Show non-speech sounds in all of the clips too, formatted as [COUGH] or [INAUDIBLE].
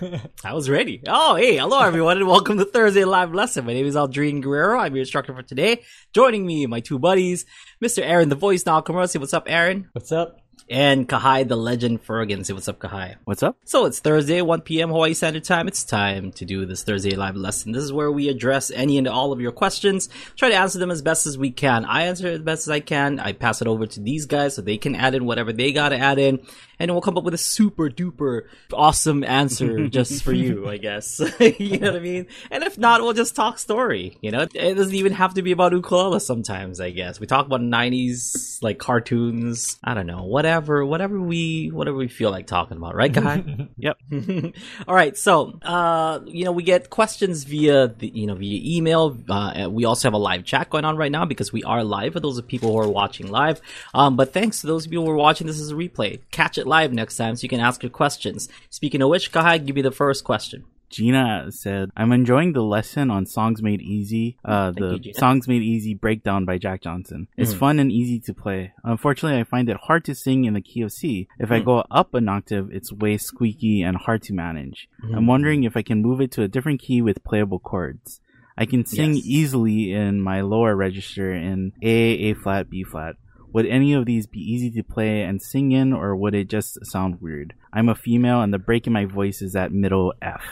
[LAUGHS] I was ready. Oh, hey, hello everyone, and welcome to Thursday Live Lesson. My name is Aldrin Guerrero. I'm your instructor for today. Joining me, my two buddies, Mr. Aaron, the voice now. Say what's up, Aaron? What's up? And Kahai, the legend Fergan. Say what's up, Kahai. What's up? So it's Thursday, 1 p.m. Hawaii Standard Time. It's time to do this Thursday live lesson. This is where we address any and all of your questions, try to answer them as best as we can. I answer it as best as I can. I pass it over to these guys so they can add in whatever they gotta add in and we'll come up with a super duper awesome answer [LAUGHS] just for you, I guess. [LAUGHS] you know what I mean? And if not, we'll just talk story. You know, it doesn't even have to be about ukulele sometimes, I guess. We talk about 90s, like cartoons. I don't know, whatever, whatever whatever we, whatever we feel like talking about, right, guy? [LAUGHS] yep. [LAUGHS] All right. So, uh, you know, we get questions via, the, you know, via email. Uh, we also have a live chat going on right now because we are live for those of people who are watching live. Um, but thanks to those people who are watching this as a replay. Catch it live next time so you can ask your questions. Speaking of which, Kahai, give me the first question. Gina said, I'm enjoying the lesson on Songs Made Easy, uh, the you, Songs Made Easy breakdown by Jack Johnson. It's mm. fun and easy to play. Unfortunately, I find it hard to sing in the key of C. If mm. I go up an octave, it's way squeaky and hard to manage. Mm. I'm wondering if I can move it to a different key with playable chords. I can sing yes. easily in my lower register in A, A flat, B flat. Would any of these be easy to play and sing in, or would it just sound weird? I'm a female, and the break in my voice is at middle F.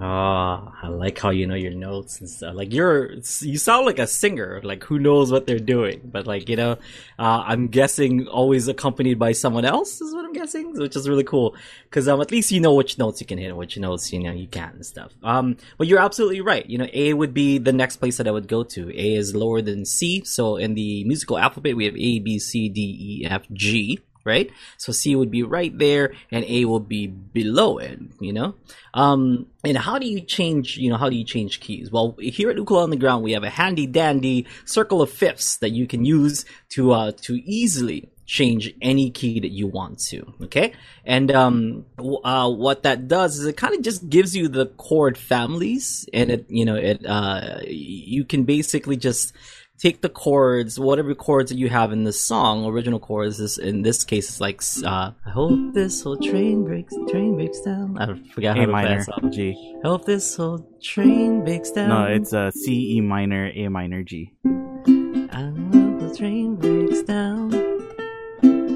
Oh, I like how you know your notes and stuff. Like you're, you sound like a singer. Like who knows what they're doing? But like you know, uh, I'm guessing always accompanied by someone else is what I'm guessing, which is really cool. Because um, at least you know which notes you can hit, and which notes you know you can't and stuff. Um, but you're absolutely right. You know, A would be the next place that I would go to. A is lower than C. So in the musical alphabet, we have A, B, C, D, E, F, G right? So C would be right there and A will be below it, you know? Um, and how do you change, you know, how do you change keys? Well, here at Ukulele Underground, we have a handy dandy circle of fifths that you can use to, uh, to easily change any key that you want to. Okay. And, um, uh, what that does is it kind of just gives you the chord families and it, you know, it, uh, you can basically just, take the chords, whatever chords that you have in the song, original chords. This in this case, it's like uh, I hope this whole train breaks, train breaks down. I forgot how a to minor, play G. I hope this whole train breaks down. No, it's a uh, C E minor, A minor, G. I hope the train breaks down.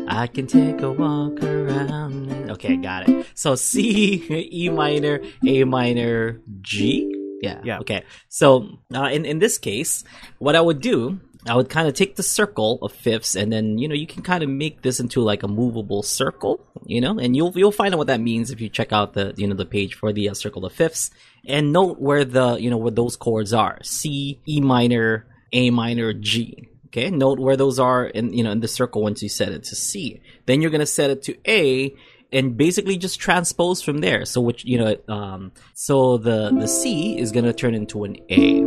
I can take a walk around. Okay, got it. So C, [LAUGHS] E minor, A minor, G. Yeah. Yeah. Okay. So uh, in in this case, what I would do, I would kind of take the circle of fifths, and then you know you can kind of make this into like a movable circle, you know, and you'll you'll find out what that means if you check out the you know the page for the uh, circle of fifths, and note where the you know where those chords are: C, E minor, A minor, G. Okay, note where those are in you know in the circle once you set it to C. Then you're gonna set it to A, and basically just transpose from there. So which you know, um, so the the C is gonna turn into an A,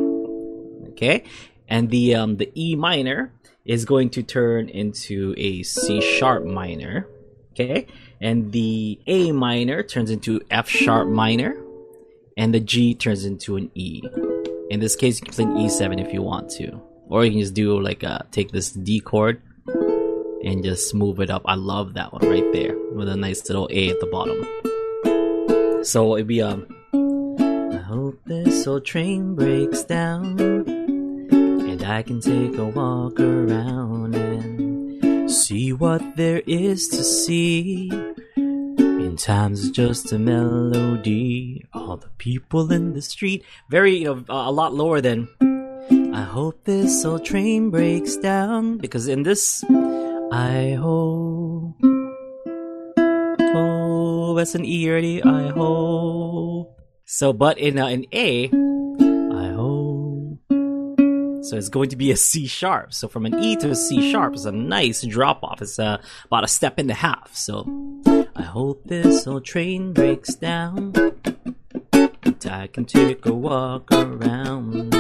okay, and the um the E minor is going to turn into a C sharp minor, okay, and the A minor turns into F sharp minor, and the G turns into an E. In this case, you can play an E7 if you want to, or you can just do like uh take this D chord and just move it up. I love that one right there with a nice little A at the bottom. So it'd be um. I hope this old train breaks down, and I can take a walk around and see what there is to see. In times just a melody, all the people in the street. Very, you know, a lot lower than. I hope this old train breaks down because in this I hope. Oh, that's an E already. I hope. So, but in uh, in A, I hope. So it's going to be a C sharp. So from an E to a C sharp is a nice drop off. It's uh, about a step and a half. So I hope this old train breaks down. I can take a walk around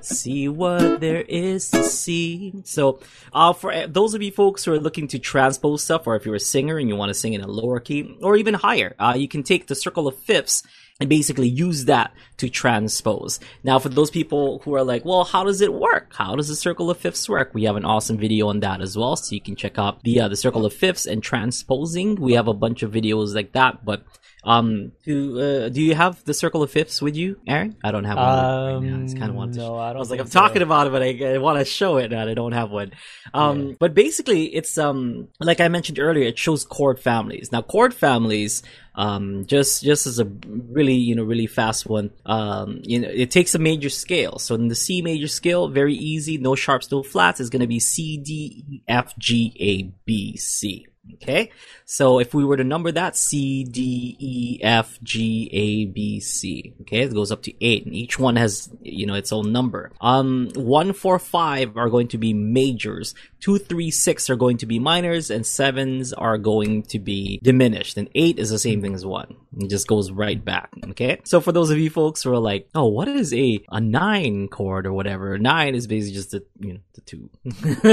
see what there is to see. So, uh, for uh, those of you folks who are looking to transpose stuff, or if you're a singer and you want to sing in a lower key or even higher, uh, you can take the circle of fifths and basically use that to transpose. Now, for those people who are like, well, how does it work? How does the circle of fifths work? We have an awesome video on that as well, so you can check out the uh, the circle of fifths and transposing. We have a bunch of videos like that, but Um, to uh, do you have the circle of fifths with you, Aaron? I don't have one um, right now. I kind of want to. No, I don't. I was like, I'm so. talking about it, but I, I want to show it, and I don't have one. Um, yeah. but basically, it's um, like I mentioned earlier, it shows chord families. Now, chord families um, just just as a really you know really fast one. Um, you know, it takes a major scale. So in the C major scale, very easy, no sharps, no flats, is going to be C, D, E, F, G, A, B, C. Okay, so if we were to number that C, D, E, F, G, A, B, C, okay, it goes up to eight, and each one has you know its own number. Um, one, four, five are going to be majors. Two, three, six are going to be minors, and sevens are going to be diminished. And eight is the same thing as one. It just goes right back. Okay, so for those of you folks who are like, oh, what is a a nine chord or whatever? Nine is basically just the you know the two,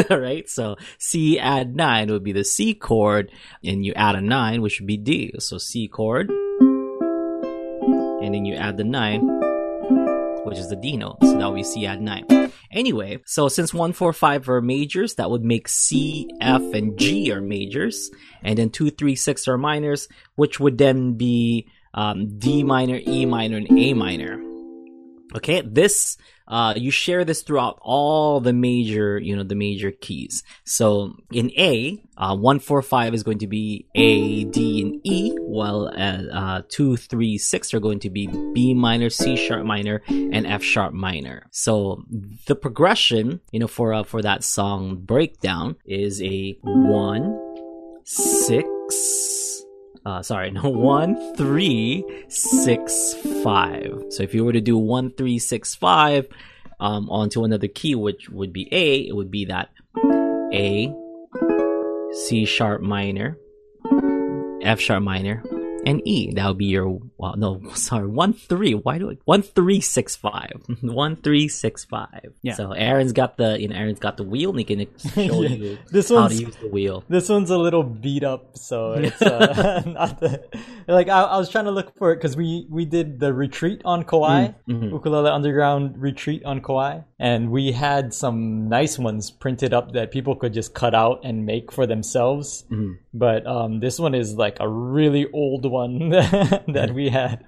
[LAUGHS] right? So C add nine would be the C chord, and you add a nine, which would be D. So C chord, and then you add the nine, which is the D note. So that would be C add nine. Anyway, so since 1, 4, 5 are majors, that would make C, F, and G are majors. And then 2, 3, 6 are minors, which would then be um, D minor, E minor, and A minor. Okay, this uh, you share this throughout all the major, you know, the major keys. So in A, uh, one, four, five is going to be A, D, and E, while uh, uh, two, three, six are going to be B minor, C sharp minor, and F sharp minor. So the progression, you know, for uh, for that song breakdown is a one, six uh, sorry, [LAUGHS] no, one, three, six, five. So if you were to do one, three, six, five, um, onto another key, which would be A, it would be that A, C sharp minor, F sharp minor, and E. That would be your well, no, [LAUGHS] sorry, one three. Why do it one three six five? [LAUGHS] one three six five. Yeah. So Aaron's got the you know Aaron's got the wheel, and he can [LAUGHS] show yeah. you this how to use the wheel. This one's a little beat up, so it's uh, not the like I, I, was trying to look for it because we we did the retreat on Kauai, mm, mm-hmm. ukulele underground retreat on Kauai, and we had some nice ones printed up that people could just cut out and make for themselves. Mm-hmm. But um, this one is like a really old one [LAUGHS] that we had.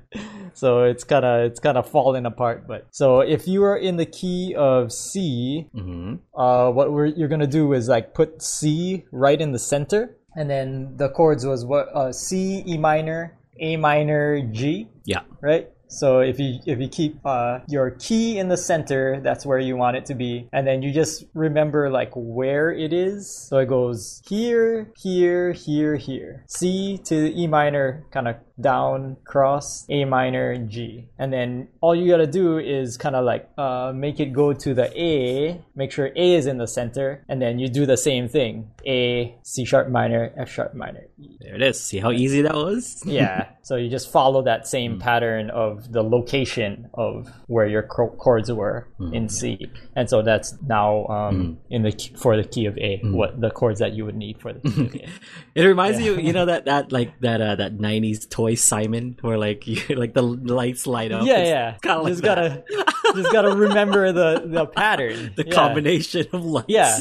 So it's kind of it's kind of falling apart. But so if you are in the key of C, mm-hmm. uh, what you're gonna do is like put C right in the center, and then the chords was what uh, C, E minor, A minor, G. Yeah. Right. So if you if you keep uh, your key in the center, that's where you want it to be, and then you just remember like where it is. So it goes here, here, here, here. C to E minor, kind of down, cross, A minor, G. And then all you gotta do is kind of like uh, make it go to the A, make sure A is in the center, and then you do the same thing. A, C sharp minor, F sharp minor, E. There it is. See how easy that was? [LAUGHS] yeah. So you just follow that same mm. pattern of the location of where your chords were mm. in C. And so that's now um, mm. in the for the key of A, mm. what the chords that you would need for the key of A. [LAUGHS] it reminds yeah. you, you know that that like that uh, that 90s toy Simon, where like [LAUGHS] you, like the lights light up. Yeah, it's yeah. Like just gotta [LAUGHS] just gotta remember the the [LAUGHS] pattern, the yeah. combination of lights. Yeah,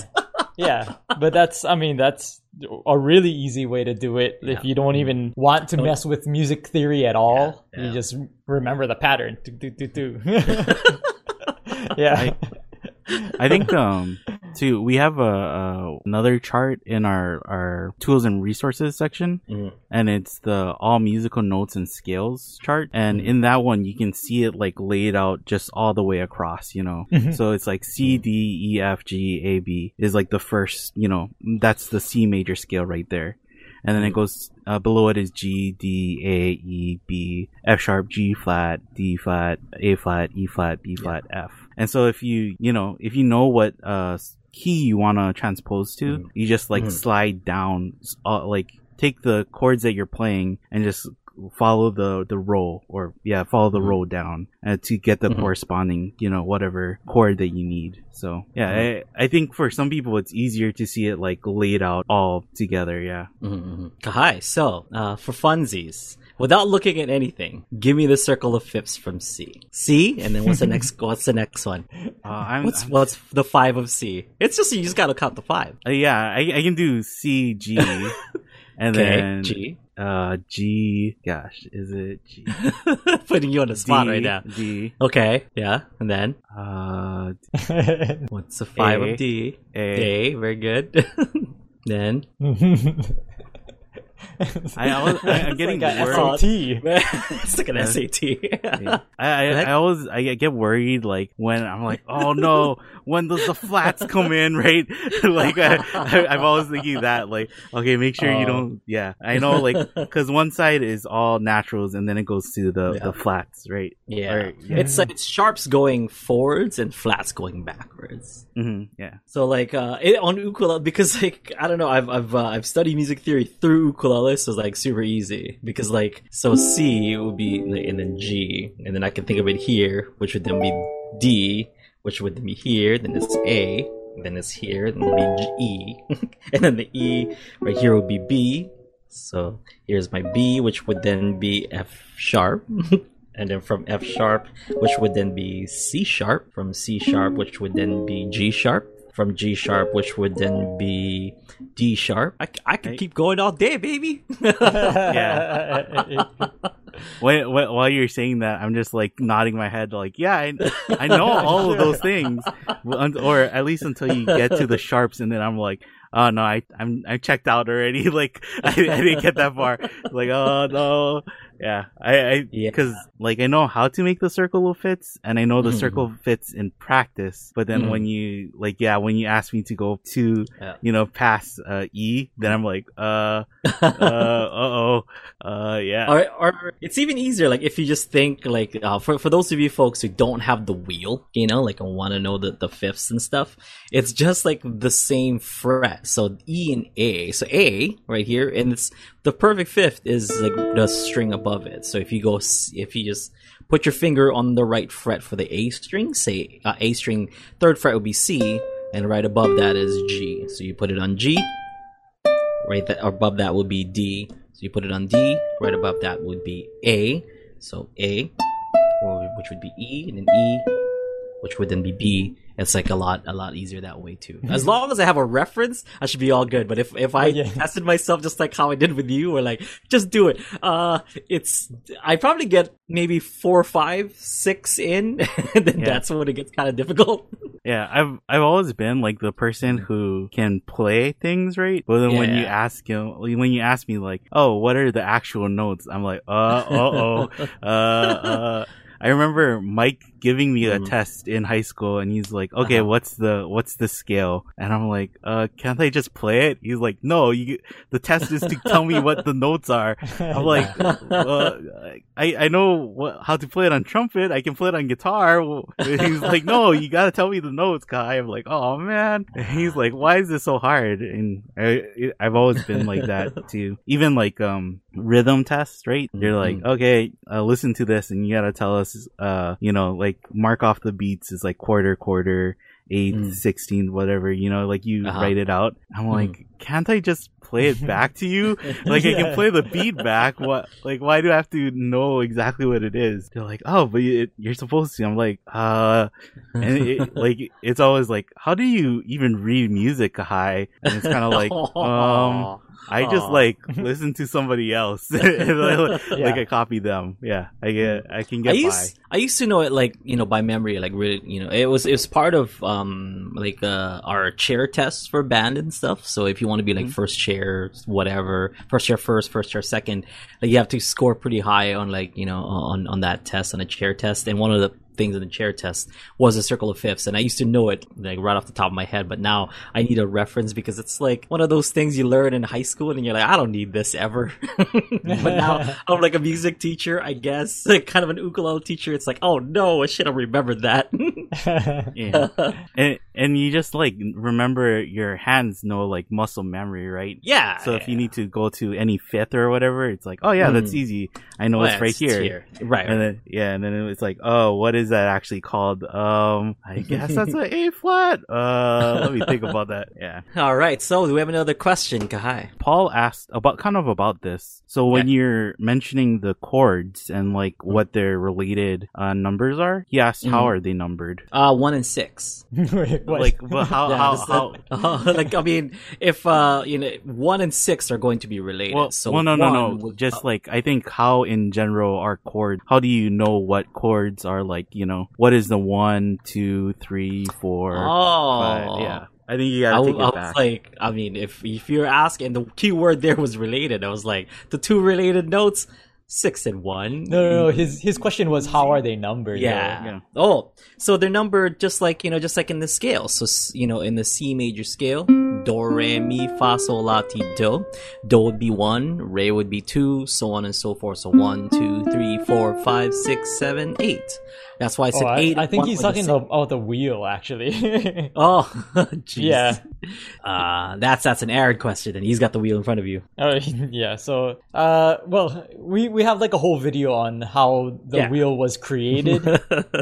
yeah. But that's, I mean, that's a really easy way to do it yeah. if you don't even want to mess with music theory at all. You just remember the pattern. Do, do, do, do. yeah. I think um too. We have a, a, another chart in our our tools and resources section, mm. and it's the all musical notes and scales chart. And mm. in that one, you can see it like laid out just all the way across. You know, mm-hmm. so it's like C D E F G A B is like the first. You know, that's the C major scale right there and then it mm. goes uh, below it is G, D, A, E, B, F sharp, G flat, D flat, A flat, E flat, B flat. F. And so if you you know if you know what uh key you want to transpose to, mm. you just like mm. slide down, uh, like take the chords that you're playing and just follow the the roll or yeah follow the mm. roll down uh, to get the mm-hmm. corresponding you know whatever chord that you need so yeah mm-hmm. I, I think for some people it's easier to see it like laid out all together yeah mm-hmm. hi so uh, for funsies without looking at anything, give me the circle of fifths from C. C, and then what's the next? [LAUGHS] what's the next one? Uh, what's I'm, what's the five of C? It's just you just gotta count the five. Uh, yeah, I, I can do C, G, [LAUGHS] and then G. uh, G. Gosh, is it G? [LAUGHS] Putting you on the spot D, right now. D. Okay, yeah, and then Uh, what's the five A. of D? A. A, very good. then [LAUGHS] I, I am getting like worried. SAT. [LAUGHS] it's like an Yeah. SAT. Yeah. I, I, I always I get worried like when I'm like, oh no, when does the flats come in, right? [LAUGHS] like I, I, I'm always thinking that, like, okay, make sure you Oh. don't. Yeah, I know, like, because one side is all naturals and then it goes to the Yeah. the flats, right? Yeah. It's like it's sharps going forwards and flats going backwards. hmm yeah. So like uh it, on ukulele because like I don't know I've I've uh, I've studied music theory through ukulele so it's like super easy because like so C would be and then G and then I can think of it here which would then be D which would then be here then it's A then it's here then it'd be E. [LAUGHS] And then the E right here would be B. So here's my B which would then be F sharp. [LAUGHS] And then from F sharp, which would then be C sharp, from C sharp, which would then be G sharp, from G sharp, which would then be D sharp. I could Right. keep going all day, baby. [LAUGHS] yeah. [LAUGHS] When, when, while you're saying that, I'm just like nodding my head, like, yeah, I, I know [LAUGHS] all of those things, or at least until you get to the sharps, and then I'm like, oh no, I I'm I checked out already. Like I, I didn't get that far. Like oh no, yeah, I I Yeah. because like I know how to make the circle of fifths, and I know the Mhm. circle fifths in practice. But then Mhm. when you like yeah, when you ask me to go to Yeah. you know past uh, E, then I'm like uh uh [LAUGHS] oh uh yeah. or, or it's even easier like if you just think like uh, for, for those of you folks who don't have the wheel you know like want to know the, the fifths and stuff it's just like the same fret so e and a so a right here and it's the perfect fifth is like the string above it so if you go if you just put your finger on the right fret for the a string say uh, a string third fret would be c and right above that is g so you put it on g right above that would be D. So you put it on D. Right above that would be A. So A, which would be E, and then E, which would then be B. It's like a lot, a lot easier that way too. As long as I have a reference, I should be all good. But if if I Yeah. [LAUGHS] tested myself just like how I did with you, or like just do it, uh, it's I probably get maybe four, five, six in, [LAUGHS] and then Yeah. that's when it gets kind of difficult. [LAUGHS] Yeah, I've I've always been like the person who can play things right, but then when you ask you when you ask me like, oh, what are the actual notes? I'm like, uh, uh oh, uh, uh. I remember Mike giving me a Mhm. test in high school, and he's like, "Okay, Uh-huh. what's the what's the scale?" And I'm like, "Uh, can't I just play it?" He's like, "No, you the test is to tell me what the notes are." I'm [LAUGHS] like, uh, I I know what, how to play it on trumpet. I can play it on guitar. [LAUGHS] Well, He's like, no, you gotta tell me the notes, guy." I'm like, oh man. And he's like, why is this so hard? And I, I've always been like that [LAUGHS] too. Even like um rhythm tests, right? They're like, Mhm. okay, uh, listen to this, and you gotta tell us, uh, you know, like mark off the beats is like quarter, quarter. Eighth, Mm. sixteenth, whatever, you know, like you Uh-huh. write it out. I'm like, can't I just play it [LAUGHS] back to you? like I can play the beat back. What? Like why do I have to know exactly what it is? They're like, oh, but it, you're supposed to. I'm like, uh, and it, [LAUGHS] like it's always like, how do you even read music high? And it's kind of like, um, I [LAUGHS] just like listen to somebody else, like, Yeah. like I copy them. Yeah, I get, I can I get used I used to know it like you know by memory like really you know it was it was part of um like uh our chair tests for band and stuff so if you want to be like Mhm. first chair whatever. First chair first first chair second. Like you have to score pretty high on like you know on on that test on a chair test. And one of the things in the chair test was a circle of fifths and I used to know it like right off the top of my head but now I need a reference because it's like one of those things you learn in high school and you're like I don't need this ever [LAUGHS] but now [LAUGHS] I'm like a music teacher, I guess, like [LAUGHS] kind of an ukulele teacher. It's like, oh no, I should have remembered that. Yeah, and and you just like remember your hands know like muscle memory, right? yeah. So if you need to go to any fifth or whatever, it's like, oh yeah, that's Mhm. easy. I know Well, it's right it's here. right? And then yeah, and then it's like, oh, what is that actually called? Um, I guess that's an A flat. Uh, let me think about that. [LAUGHS] Yeah. All right. So do we have another question, Kahai? Paul asked about kind of about this. So when you're mentioning the chords and like what their related uh, numbers are, he asked how Mhm. are they numbered? Uh, one and six. [LAUGHS] Wait, like well, how yeah, how, how uh, [LAUGHS] like I mean if uh you know one and six are going to be related. Well, so well no no no would, just like I think how in general are chords. How do you know what chords are like? You know what is the one, two, three, four, oh. five? Yeah. I think you gotta I, take I, it back. like, I mean, if if you're asking, the key word there was related. I was like, the two related notes six and one. No, no, no. Mm-hmm. His his question was how are they numbered? Yeah. yeah. Oh, so they're numbered just like you know, just like in the scale. So you know, in the C major scale, do, re, mi, fa, sol, la, ti, do. Do would be one, re would be two, so on and so forth. So one, two, three, four, five, six, seven, eight. That's why I said oh, eight. I, I think he's talking about the wheel, actually. [LAUGHS] oh, [LAUGHS] yeah. Uh, that's that's an Aaron question, and he's got the wheel in front of you. Oh, [LAUGHS] yeah. So, uh, well, we we have like a whole video on how the yeah. wheel was created,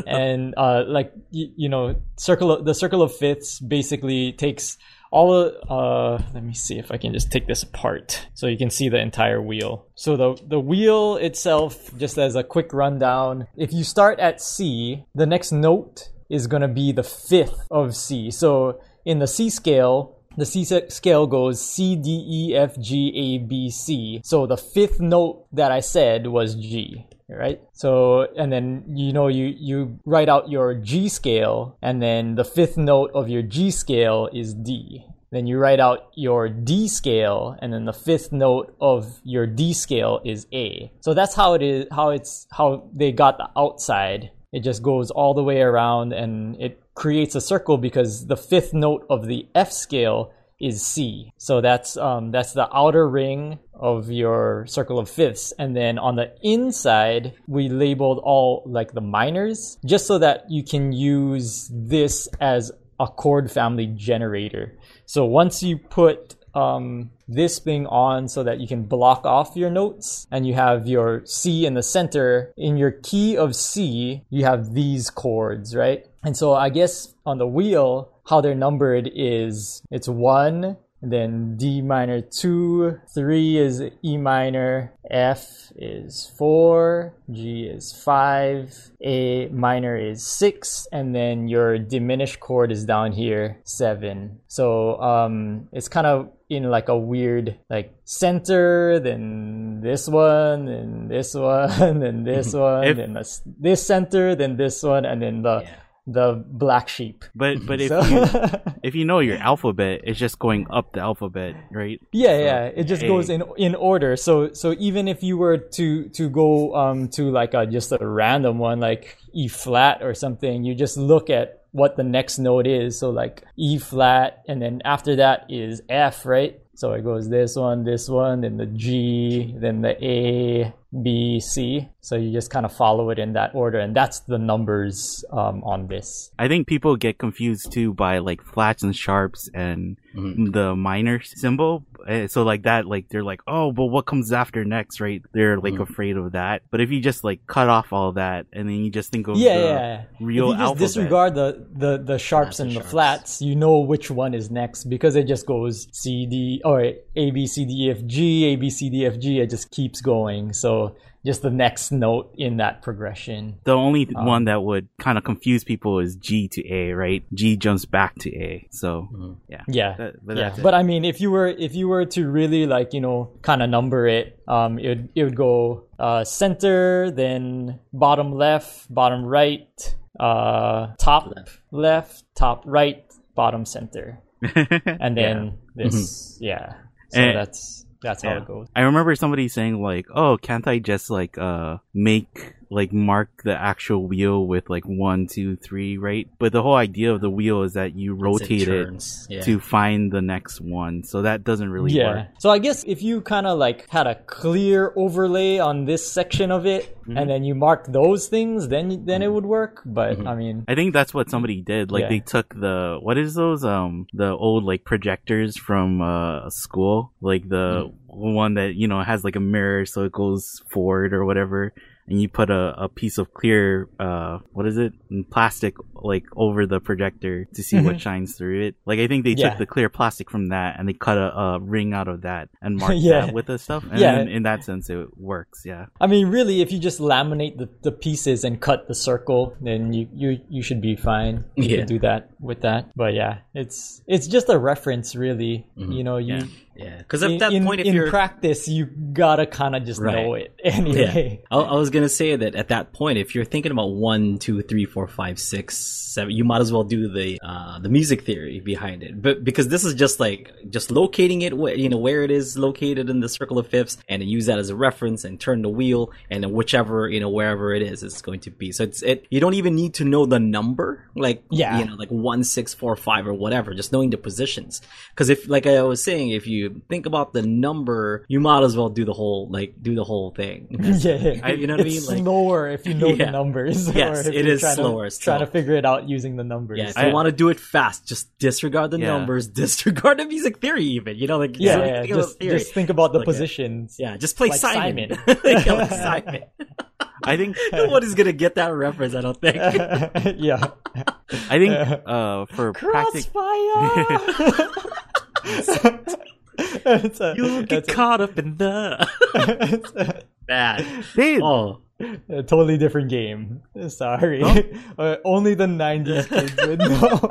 and uh, like y- you know, circle of, the circle of fifths basically takes all of, uh, let me see if I can just take this apart so you can see the entire wheel. So the, the wheel itself, just as a quick rundown, if you start at C, the next note is to be the fifth of C. So in the C scale, the C scale goes C, D, E, F, G, A, B, C. So the fifth note that I said was G right? So, and then, you know, you, you write out your G scale, and then the fifth note of your G scale is D. Then you write out your D scale, and then the fifth note of your D scale is A. So that's how it is, how it's, how they got the outside. It just goes all the way around and it creates a circle because the fifth note of the F scale is C. So that's um, that's the outer ring of your circle of fifths. And then on the inside, we labeled all like the minors just so that you can use this as a chord family generator. So once you put um, this thing on so that you can block off your notes and you have your C in the center. In your key of C, you have these chords, right? And so I guess on the wheel, how they're numbered is it's one, then D minor two, three is E minor, F is four, G is five, A minor is six, and then your diminished chord is down here, seven. So um, it's kind of in like a weird like center, then this one, then this [LAUGHS] one, then this one, if, then this, this center, then this one, and then the yeah the black sheep. But but if so, you [LAUGHS] if you know your alphabet, it's just going up the alphabet, right? Yeah, so, yeah. It just a. goes in in order. So so even if you were to to go um to like a just a random one like E flat or something, you just look at what the next note is. So like E flat, and then after that is F, right? So it goes this one, this one, then the G, then the A, B, C. So you just kind of follow it in that order, and that's the numbers um, on this. I think people get confused too by like flats and sharps and mm-hmm. the minor symbol. Eh, so like that, like they're like, oh, but what comes after next, right? They're like mm-hmm. afraid of that. But if you just like cut off all that and then you just think of yeah, yeah. real if you just alphabet, disregard the the the sharps and the, sharps. flats, you know which one is next because it just goes C D or A B C D E F G A B C D F G. It just keeps going. So just the next note in that progression. The only um, one that would kind of confuse people is G to A, right? G jumps back to A. So mm-hmm. yeah, yeah, that, but yeah. But I mean, if you were if you were to really like you know kind of number it, um, it would it would go uh, center, then bottom left, bottom right, uh, top left, left top right, bottom center, [LAUGHS] and then yeah. this, mm-hmm. yeah. So and, that's that's how yeah. it goes. I remember somebody saying like, "Oh, can't I just like uh make like mark the actual wheel with like one, two, three, right? But the whole idea of the wheel is that you rotate it, yeah. to find the next one. So that doesn't really yeah. work. So I guess if you kind of like had a clear overlay on this section of it, mm-hmm. and then you mark those things, then then it would work. But mm-hmm. I mean, I think that's what somebody did. Like yeah. they took the what is those um the old like projectors from uh school, like the mm one that you know has like a mirror so it goes forward or whatever and you put a, a piece of clear, uh, what is it, plastic like over the projector to see mm-hmm. what shines through it. Like I think they yeah. took the clear plastic from that and they cut a, a ring out of that and [LAUGHS] marked yeah. that with the stuff. And yeah, in, in, that sense, it works. Yeah. I mean, really, if you just laminate the, the pieces and cut the circle, then you you you should be fine. You yeah. do that with that. But yeah, it's it's just a reference, really. Mm-hmm. You know, you. Yeah because at that in, point, if in you're practice, you gotta kind of just right. know it [LAUGHS] anyway. Yeah. I, I, was gonna say that at that point, if you're thinking about one, two, three, four, five, six, seven, you might as well do the uh, the music theory behind it. But because this is just like just locating it, you know, where it is located in the circle of fifths, and use that as a reference and turn the wheel, and whichever you know wherever it is, it's going to be. So it's it. You don't even need to know the number, like yeah, you know, like one, six, four, five, or whatever. Just knowing the positions. Because if, like I was saying, if you think about the number, you might as well do the whole like do the whole thing. [LAUGHS] yeah, I, you know what I mean. Like, slower if you know yeah. the numbers. [LAUGHS] Yes, it is slower. To, trying to figure it out using the numbers. Yeah, if I, you want to do it fast, just disregard the yeah. numbers, [LAUGHS] disregard the music theory. Even you know, like yeah, yeah just, just, think about the like positions. A, yeah, just play like Simon. Simon. like, like Simon. I think no nobody's gonna get that reference. I don't think. yeah. I think uh, for crossfire. Practic- [LAUGHS] a, you get caught a, up in the [LAUGHS] [LAUGHS] bad. Dude. Oh. A totally different game. Sorry. Oh. Uh, only the '90s kids would know.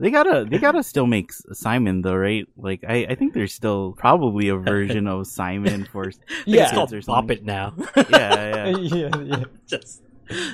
they gotta, they gotta still make Simon though, right? Like, I, I think there's still probably a version of Simon for yeah, it's called Bop It now. yeah, yeah, yeah, yeah. Just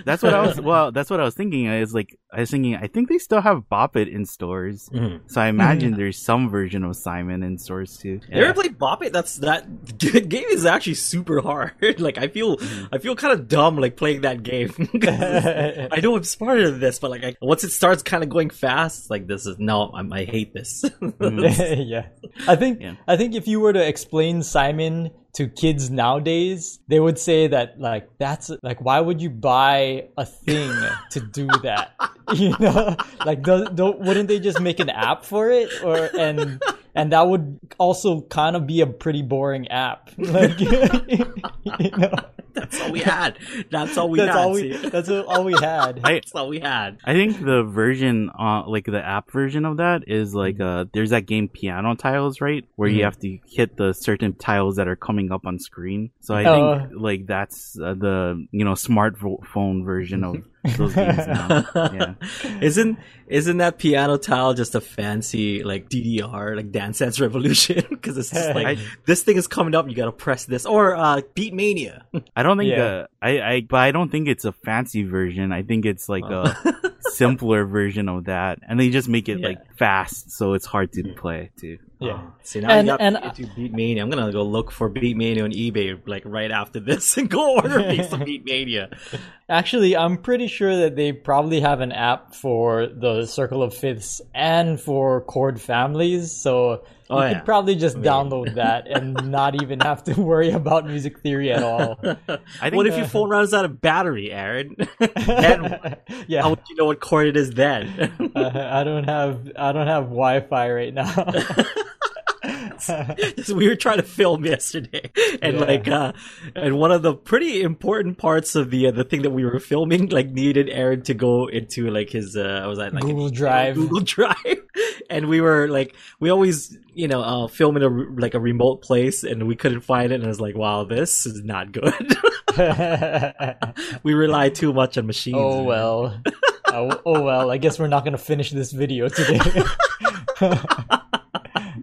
that's what I was. Well, that's what I was thinking. I was like, I was thinking, I think they still have Bop It in stores, mm-hmm. so I imagine mm-hmm. there's some version of Simon in stores too. Yeah. You ever played Bop It? That's that [LAUGHS] game is actually super hard. [LAUGHS] like I feel, mm-hmm. I feel kind of dumb like playing that game. [LAUGHS] I know I'm smarter than this, but like I, once it starts kind of going fast, like this is no, I'm, i hate this. Mm-hmm. yeah, I think yeah. I think if you were to explain Simon to kids nowadays, they would say that like that's like why would you buy a thing [LAUGHS] to do that? You know, like don't, don't wouldn't they just make an app for it or and and that would also kind of be a pretty boring app. [LAUGHS] Like, [LAUGHS] you know, that's all we had. That's all we that's had. All we, [LAUGHS] that's all we had. I, that's all we had. I think the version, uh, like the app version of that, is like uh, there's that game Piano Tiles, right, where mm-hmm. you have to hit the certain tiles that are coming up on screen. So I uh, think like that's uh, the you know smartphone version of those games now. [LAUGHS] Yeah. Isn't isn't that piano tile just a fancy like DDR like Dance Dance Revolution? [LAUGHS] Because it's just like I, this thing is coming up, you gotta press this or uh, Beatmania. I don't think yeah. uh, I I but I don't think it's a fancy version. I think it's like oh. a [LAUGHS] simpler version of that, and they just make it yeah. like fast, so it's hard to play too. Yeah. Oh. See now and, you got and, to Beatmania. I'm gonna go look for Beat Beatmania on eBay like right after this [LAUGHS] and go order a piece of [LAUGHS] Beatmania. Actually, I'm pretty sure that they probably have an app for the Circle of Fifths and for chord families. So oh, you yeah. could probably just I mean... download [LAUGHS] that and not even have to worry about music theory at all. [LAUGHS] I think, what if your phone runs out of battery, Aaron? [LAUGHS] then, yeah. How would you know what chord it is then? uh, I don't have I don't have Wi-Fi right now. [LAUGHS] we were trying to film yesterday, and yeah. like, uh, and one of the pretty important parts of the uh, the thing that we were filming, like, needed Aaron to go into like his uh, I was like Google Drive, Google [LAUGHS] Drive, and we were like, we always you know uh, film in a like a remote place, and we couldn't find it, and I was like, wow, this is not good. [LAUGHS] we rely too much on machines. Oh well. oh, oh well. I guess we're not gonna finish this video today.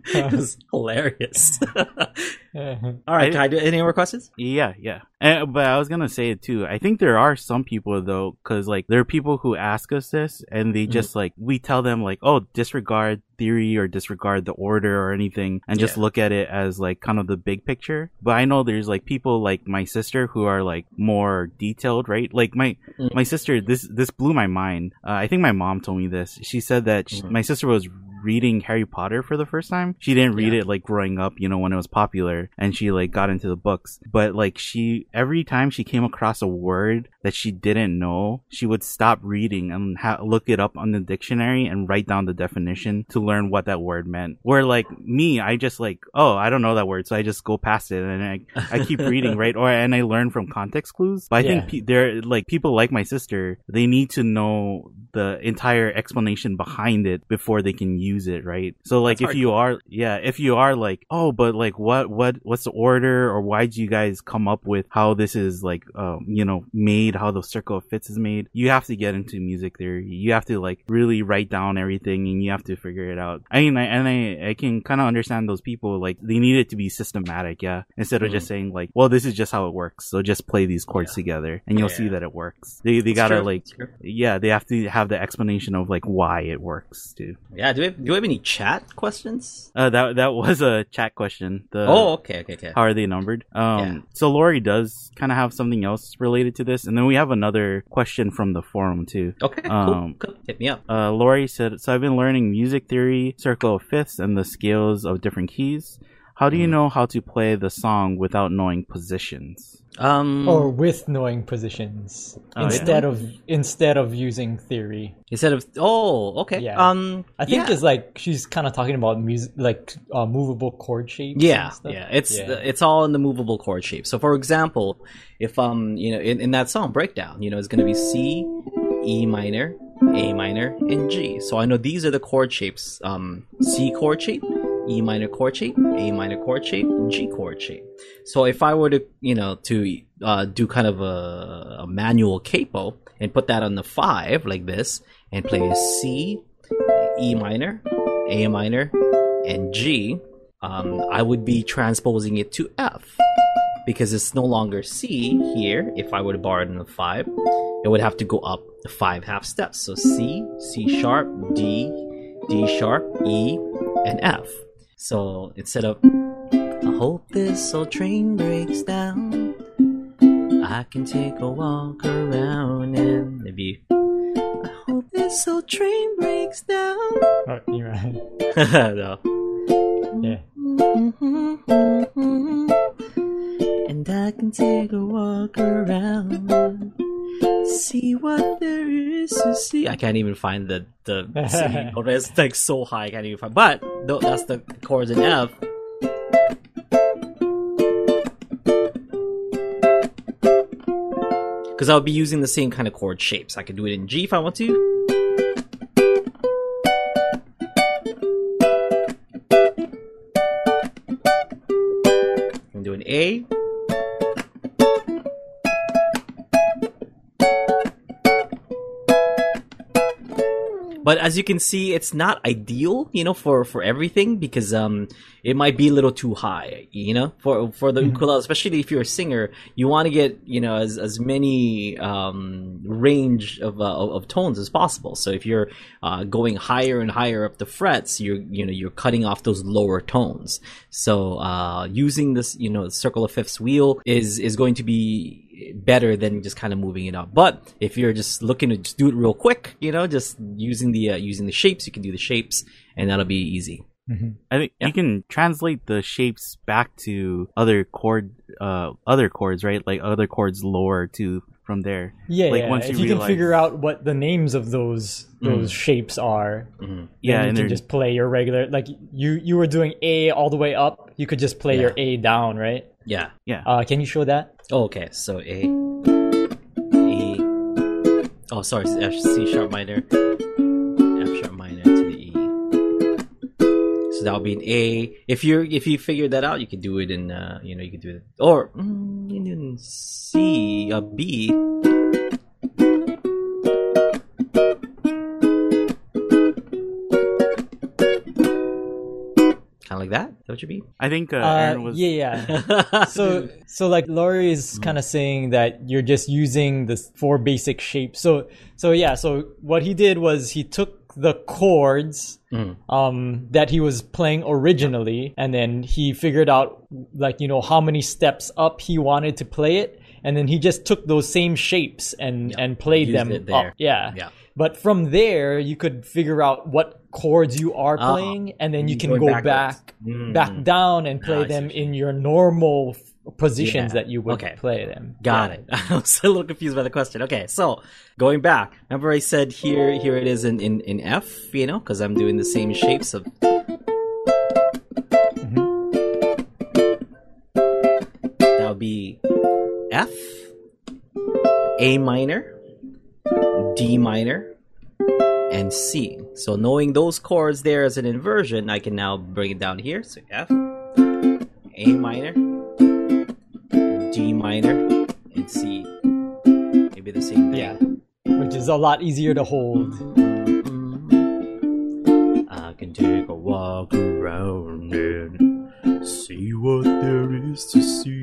[LAUGHS] it was [LAUGHS] hilarious. [LAUGHS] All right, can I do any more questions? Yeah, yeah. And, but I was gonna say it too. I think there are some people though, because like there are people who ask us this, and they mm-hmm. just mm-hmm. like we tell them like, oh, disregard theory or disregard the order or anything, and just yeah. look at it as like kind of the big picture. But I know there's like people like my sister who are like more detailed, right? Like my mm-hmm. my sister, this this blew my mind. Uh, I think my mom told me this. She said that mm-hmm. my sister was reading Harry Potter for the first time. She didn't read yeah. it like growing up, you know, when it was popular, and she like got into the books. But like she, every time she came across a word that she didn't know, she would stop reading and ha- look it up on the dictionary and write down the definition to learn what that word meant. Where like me, I just like, oh, I don't know that word, so I just go past it and I, I keep [LAUGHS] reading, right? Or and I learn from context clues. But I yeah. think pe- they're like people like my sister, they need to know the entire explanation behind it before they can use it, right? So like That's if you are, yeah, if you are like, oh, but like what, what, what's the order or why do you guys come up with how this is like, um, you know, made, how the circle of fifths is made? You have to get into music theory. You have to like really write down everything and you have to figure it out. I mean, I, and I, I can kind of understand those people. Like they need it to be systematic, yeah, instead of mm-hmm. just saying like, well, this is just how it works. So just play these chords yeah. together and you'll yeah. see that it works. They, they gotta true. like, yeah, they have to have the explanation of like why it works too. Yeah. Do we have, do we have any chat questions? Uh, that that was a chat question. The, oh, okay, okay, okay. How are they numbered? Um, yeah. so Lori does kind of have something else related to this, and then we have another question from the forum too. Okay, um, cool, cool. Hit me up. Uh, Lori said, "So I've been learning music theory, circle of fifths, and the scales of different keys." How do you mm. know how to play the song without knowing positions? Um, or with knowing positions oh, instead yeah. of instead of using theory. Instead of oh okay yeah. Um, I think yeah. it's like she's kind of talking about music like uh, movable chord shapes. Yeah, yeah. It's yeah. it's all in the movable chord shape. So for example, if um you know in, in that song breakdown, you know it's going to be C, E minor, A minor, and G. So I know these are the chord shapes. Um, C chord shape E minor chord shape, A minor chord shape, G chord shape. So if I were to, you know, to uh, do kind of a, a, manual capo and put that on the five like this and play a C, E minor, A minor, and G, um, I would be transposing it to F because it's no longer C here. If I were to bar it in the five, it would have to go up five half steps. So C, C sharp, D, D sharp, E, and F. So instead of I hope this old train breaks down, I can take a walk around and maybe I hope this old train breaks down. Oh, you're right. no. Yeah. And I can take a walk around see what there is to see. I can't even find the the C. [LAUGHS] it's like so high, I can't even find. But no, that's the chords in F. Because I'll be using the same kind of chord shapes. I can do it in G if I want to. Do an A. but as you can see, it's not ideal, you know, for for everything because um it might be a little too high, you know, for for the mm-hmm. ukulele, especially if you're a singer, you want to get you know as as many um range of uh, of tones as possible. So if you're uh, going higher and higher up the frets, you're you know you're cutting off those lower tones. So uh using this you know circle of fifths wheel is is going to be better than just kind of moving it up. But if you're just looking to just do it real quick, you know, just using the uh, using the shapes, you can do the shapes, and that'll be easy. Mm-hmm. I think yeah. you can translate the shapes back to other chord, uh, other chords, right? Like other chords lower to from there. Yeah, like yeah. Once you if you realize... can figure out what the names of those those mm. shapes are, mm-hmm. yeah, you can just play your regular. Like you you were doing A all the way up, you could just play yeah. your A down, right? Yeah, yeah. Uh, can you show that? Oh, okay. So A, E. Oh, sorry. F, C sharp minor, F sharp minor to the E. So that would be an A. If you if you figure that out, you can do it in uh, you know you can do it or mm, in C a B. like that. Is that what you mean? I think uh, uh, was. Yeah, yeah. [LAUGHS] so, so like Laurie is kind of saying that you're just using the four basic shapes. So, so yeah. So what he did was he took the chords mm. um, that he was playing originally, and then he figured out like you know how many steps up he wanted to play it, and then he just took those same shapes and and played Used them it there. up. Yeah. Yeah. But from there, you could figure out what chords you are Ah. playing, and then you can Going go backwards. back Mm. back down and play Ah, I see them in your normal positions Yeah. that you would Okay. play them. Got Yeah. it. [LAUGHS] I was a little confused by the question. Okay, so going back, remember I said here, here it is in in, in F, you know, because I'm doing the same shapes of. That would be F, A minor, D minor, and C. So knowing those chords there as an inversion, I can now bring it down here. So F, A minor, D minor, and C. Maybe the same thing. Yeah. Which is a lot easier to hold. I can take a walk around and see what there is to see.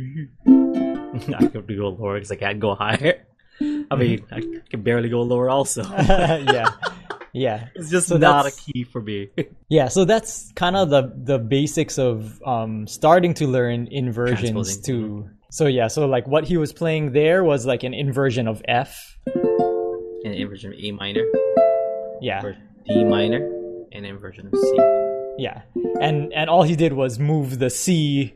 [LAUGHS] I could go lower because I can't go higher. I mean, I can barely go lower also. [LAUGHS] yeah. Yeah. It's just So not a key for me. [LAUGHS] Yeah, so that's kind of the the basics of um, starting to learn inversions Transposing. to. So yeah, so like what he was playing there was like an inversion of F. An inversion of A minor, Yeah, or D minor, and inversion of C. yeah, and and all he did was move the C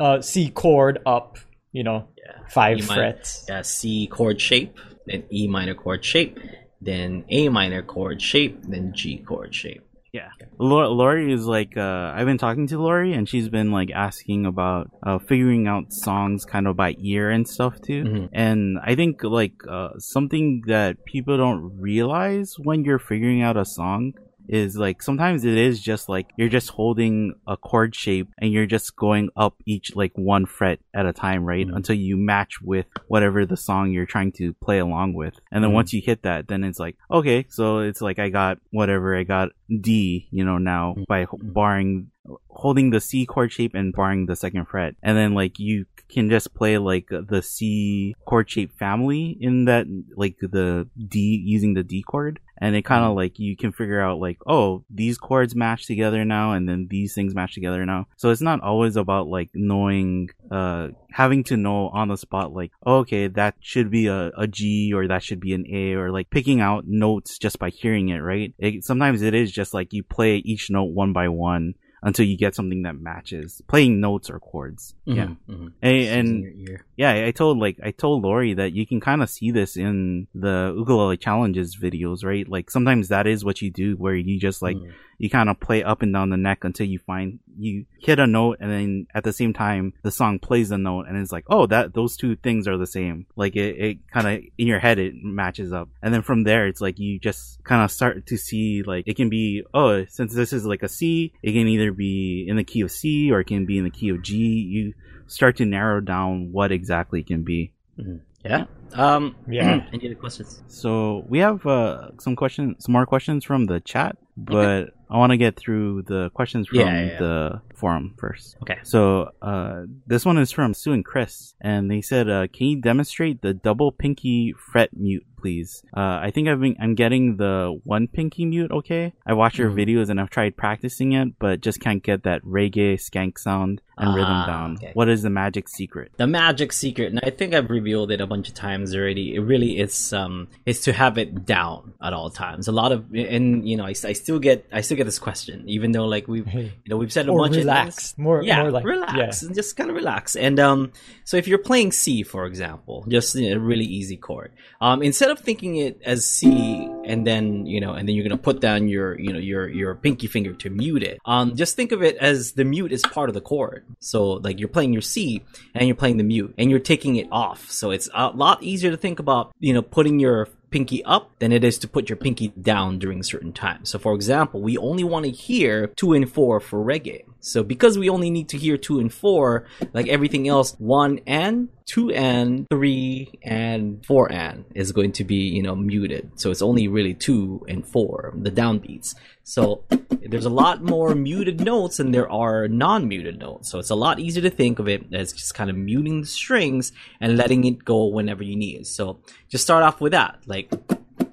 uh, C chord up, you know. Five E minor- frets. Yeah, C chord shape, then E minor chord shape, then A minor chord shape, then G chord shape. Yeah. Lor- Lori is like, uh, I've been talking to Lori and she's been like asking about, uh, figuring out songs kind of by ear and stuff too. Mhm. And I think like, uh, something that people don't realize when you're figuring out a song is like sometimes it is just like you're just holding a chord shape and you're just going up each like one fret at a time, right? Mhm. Until you match with whatever the song you're trying to play along with. And then Mhm. once you hit that, then it's like, okay, so it's like I got whatever, I got D, you know, now Mhm. by barring holding the C chord shape and barring the second fret. And then like you can just play like the C chord shape family in that like the D using the D chord. And it kind of like you can figure out like, oh, these chords match together now and then these things match together now. So it's not always about like knowing, uh, having to know on the spot like, oh, okay, that should be a, a G or that should be an A or like picking out notes just by hearing it, right? It, sometimes it is just like you play each note one by one until you get something that matches playing notes or chords. Yeah. Mhm, mhm. And, and using your ear. yeah, I told like I told Lori that you can kind of see this in the ukulele challenges videos, right? Like sometimes that is what you do, where you just like Mhm. you kind of play up and down the neck until you find you hit a note, and then at the same time the song plays the note, and it's like, oh, that those two things are the same. Like it, it kind of in your head it matches up, and then from there it's like you just kind of start to see like it can be oh, since this is like a C, it can either be in the key of C or it can be in the key of G. You start to narrow down what exactly it can be. Mm-hmm. Yeah. Um. Yeah. [CLEARS THROAT] Any other questions? So we have uh, some questions, some more questions from the chat, but I want to get through the questions from Yeah, yeah, yeah. the forum first. Okay. So uh, this one is from Sue and Chris, and they said, uh, "Can you demonstrate the double pinky fret mute, please?" Uh, I think I've been I'm getting the one pinky mute. Okay, I watched your Mhm. videos and I've tried practicing it, but just can't get that reggae skank sound and rhythm Ah, down. okay. What is the magic secret? The magic secret, and I think I've revealed it a bunch of times already. It really is um is to have it down at all times. A lot of and you know I, I still get I still get this question even though like we've you know we've said a or bunch of relax, things. more, yeah, more like relax yeah. and just kind of relax. And um, so if you're playing C, for example, just you know, a really easy chord, um, instead of thinking it as C and then you know, and then you're gonna put down your you know your your pinky finger to mute it, um, just think of it as the mute is part of the chord. So like you're playing your C and you're playing the mute and you're taking it off. So it's a lot easier to think about you know putting your pinky up than it is to put your pinky down during certain times. So for example, we only want to hear two and four for reggae. So because we only need to hear two and four, like everything else, one and two and three and four and is going to be, you know, muted. So it's only really two and four, the downbeats. So there's a lot more muted notes than there are non-muted notes. So it's a lot easier to think of it as just kind of muting the strings and letting it go whenever you need. So just start off with that, like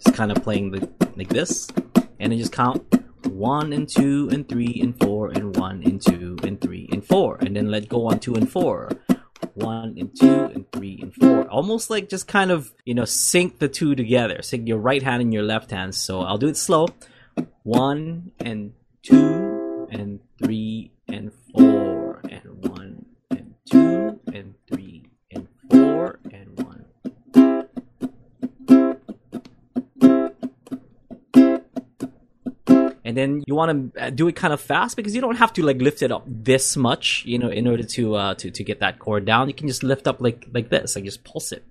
just kind of playing the like this, and then just count 1 and 2 and 3 and 4 and 1 and 2 and 3 and 4 and then let go on 2 and 4 1 and 2 and 3 and 4 almost like just kind of you know sync the two together. Sync your right hand and your left hand. So i'll do it slow. 1 and 2 and 3 and 4 and 1 and 2 and then you want to uh, do it kind of fast because you don't have to like lift it up this much you know in order to uh to, to get that chord down. You can just lift up like like this like just pulse it.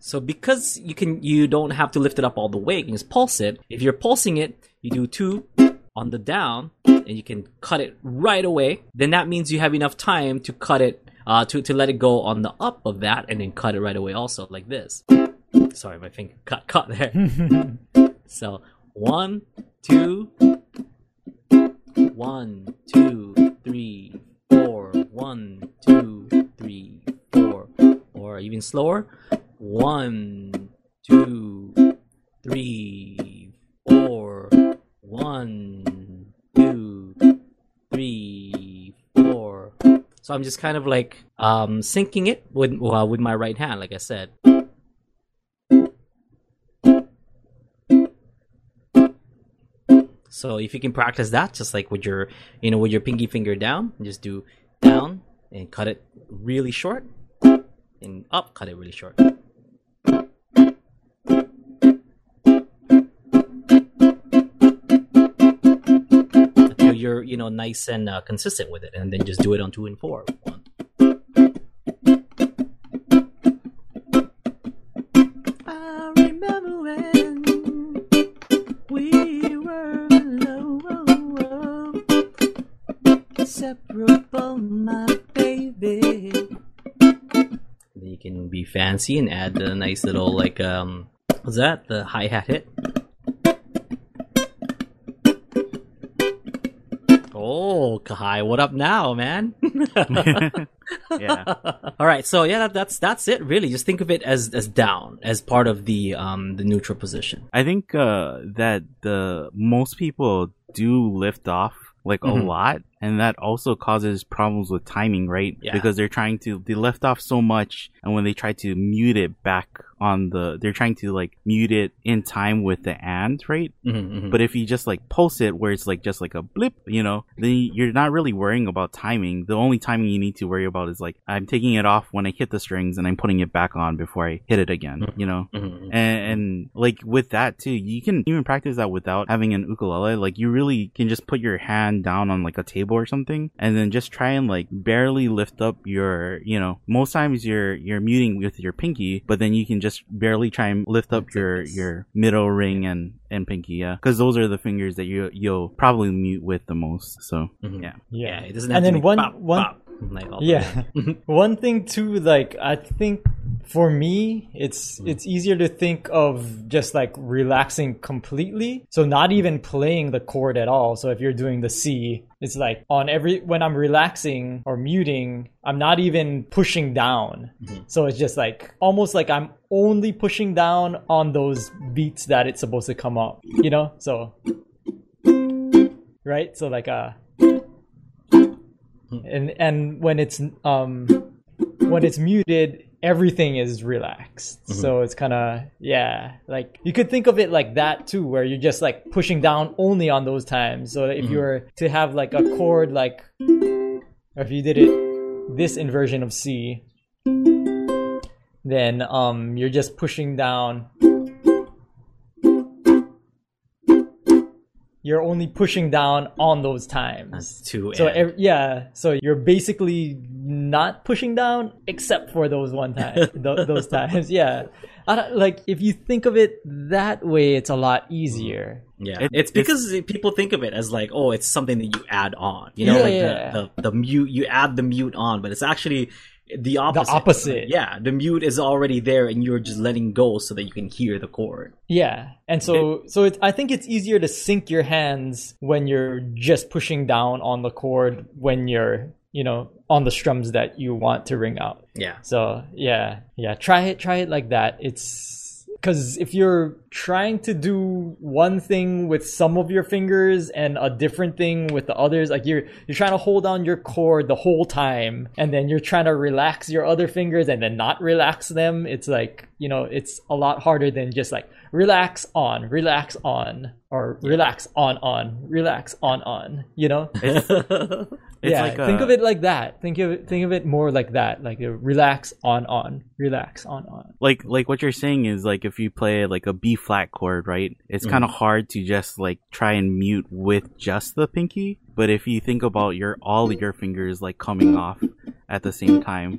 So because you can you don't have to lift it up all the way you can just pulse it. If you're pulsing it you do two on the down and you can cut it right away. Then that means you have enough time to cut it uh to, to let it go on the up of that and then cut it right away also like this Sorry, my finger cut cut there. [LAUGHS] so one, two, one, two, three, four, one, two, three, four, or even slower. One, two, three, four, one, two, three, four. So I'm just kind of like um, syncing it with uh, with my right hand, like I said. So if you can practice that, just like with your, you know, with your pinky finger down, just do down and cut it really short, and up, cut it really short. Until you're, you know, nice and uh, consistent with it, and then just do it on two and four. Fancy and add the nice little like um, what's that? The hi hat hit. Oh, Kahai, what up now, man? [LAUGHS] yeah. [LAUGHS] All right, so yeah, that, that's that's it. Really, just think of it as as down as part of the um the neutral position. I think uh, that the most people do lift off like Mhm. a lot and that also causes problems with timing right Yeah. because they're trying to they left off so much and when they try to mute it back on the they're trying to like mute it in time with the and right Mm-hmm, but if you just like pulse it where it's like just like a blip you know then you're not really worrying about timing the only timing you need to worry about is like i'm taking it off when i hit the strings and i'm putting it back on before i hit it again Mhm. you know mm-hmm. and, and like with that too you can even practice that without having an ukulele like you really can just put your hand down on like a table or something and then just try and like barely lift up your you know most times you're you're muting with your pinky but then you can just barely try and lift up Like your this. your middle ring and and pinky yeah because those are the fingers that you you'll probably mute with the most so Mhm. yeah Yeah, it doesn't have And to then be one- bop, one- bop, like Yeah. [LAUGHS] One thing too, like I think for me, it's it's easier to think of just like relaxing completely. So not even playing the chord at all. So if you're doing the C, it's like on every when I'm relaxing or muting, I'm not even pushing down. Mhm. So it's just like almost like I'm only pushing down on those beats that it's supposed to come up. You know? So right? So like uh and and when it's um when it's muted everything is relaxed. So it's kind of yeah like you could think of it like that too where you're just like pushing down only on those times. So if you were to have like a chord like or if you did it this inversion of c then um you're just pushing down you're only pushing down on those times That's two. so and. ev- yeah, so you're basically not pushing down except for those one time, [LAUGHS] th- those times. Yeah, I don't, like if you think of it that way, it's a lot mm-hmm. easier. Yeah, It- it's it's- because people think of it as like, oh, it's something that you add on. You know, Yeah, like yeah. The, the the mute, you add the mute on, but it's actually the opposite. The opposite. Yeah, the mute is already there, and you're just letting go so that you can hear the chord. Yeah, and so so it's I think it's easier to sync your hands when you're just pushing down on the chord when you're you know on the strums that you want to ring out. Yeah. So yeah, yeah, try it, try it like that. It's because if you're trying to do one thing with some of your fingers and a different thing with the others, like you're you're trying to hold on your chord the whole time, and then you're trying to relax your other fingers and then not relax them. It's like you know, it's a lot harder than just like relax on, relax on, or relax on on, relax on on. You know. [LAUGHS] [LAUGHS] It's yeah, like think of it like that. Think of it. Think of it more like that. Like a relax on on, relax on on. like like what you're saying is like if you play like a B flat chord, right? It's Mm. kind of hard to just like try and mute with just the pinky. But if you think about your all your fingers like coming off at the same time,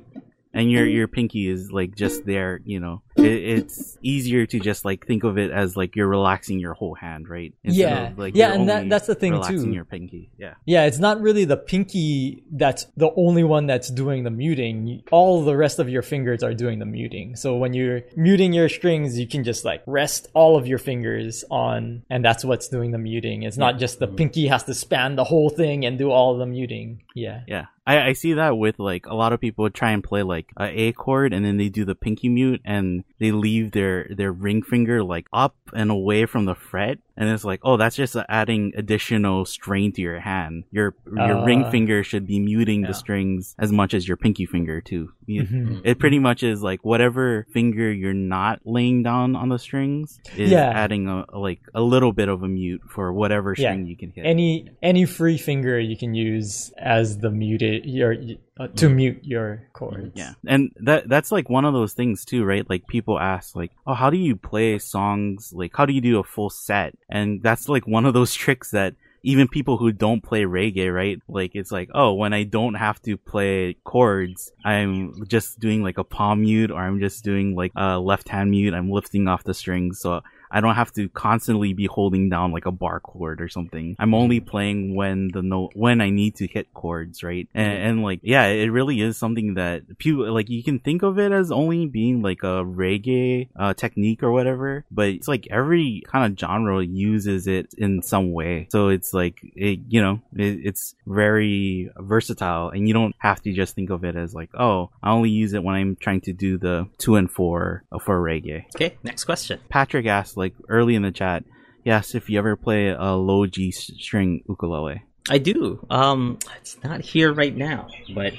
and your mm. your pinky is like just there, you know, it, it's easier to just like think of it as like you're relaxing your whole hand, right? Yeah. of, like Yeah, and that- that's the thing, too. Your pinky, yeah. Yeah, it's not really the pinky that's the only one that's doing the muting. All the rest of your fingers are doing the muting. So when you're muting your strings, you can just like rest all of your fingers on, and that's what's doing the muting. It's not just the pinky has to span the whole thing and do all the muting. Yeah. Yeah, I, I see that with like a lot of people try and play like a A chord and then they do the pinky mute and they leave their their ring finger like up and away from the fret and it's like oh that's just adding additional strain to your hand. Your your ring Uh, finger should be muting yeah. the strings as much as your pinky finger too. You- Mhm. It pretty much is like whatever finger you're not laying down on the strings is Yeah. adding a like a little bit of a mute for whatever Yeah. string you can hit. Any any free finger you can use as the muted your uh, to mute your chords. Yeah. And that that's like one of those things too, right? Like people ask like, "Oh, how do you play songs? Like how do you do a full set?" And that's like one of those [LAUGHS] tricks that even people who don't play reggae, right? Like it's like, "Oh, when I don't have to play chords, I'm just doing like a palm mute or I'm just doing like a left hand mute. I'm lifting off the strings." So I don't have to constantly be holding down like a bar chord or something. I'm only playing when the note when I need to hit chords, right? And, and like yeah, it really is something that people like you can think of it as only being like a reggae uh, technique or whatever, but it's like every kind of genre uses it in some way. So it's like it, you know, it, it's very versatile, and you don't have to just think of it as like oh, I only use it when I'm trying to do the two and four for reggae. okay, next question. Patrick asked like early in the chat, yes, if you ever play a low G string ukulele. I do. Um, it's not here right now, but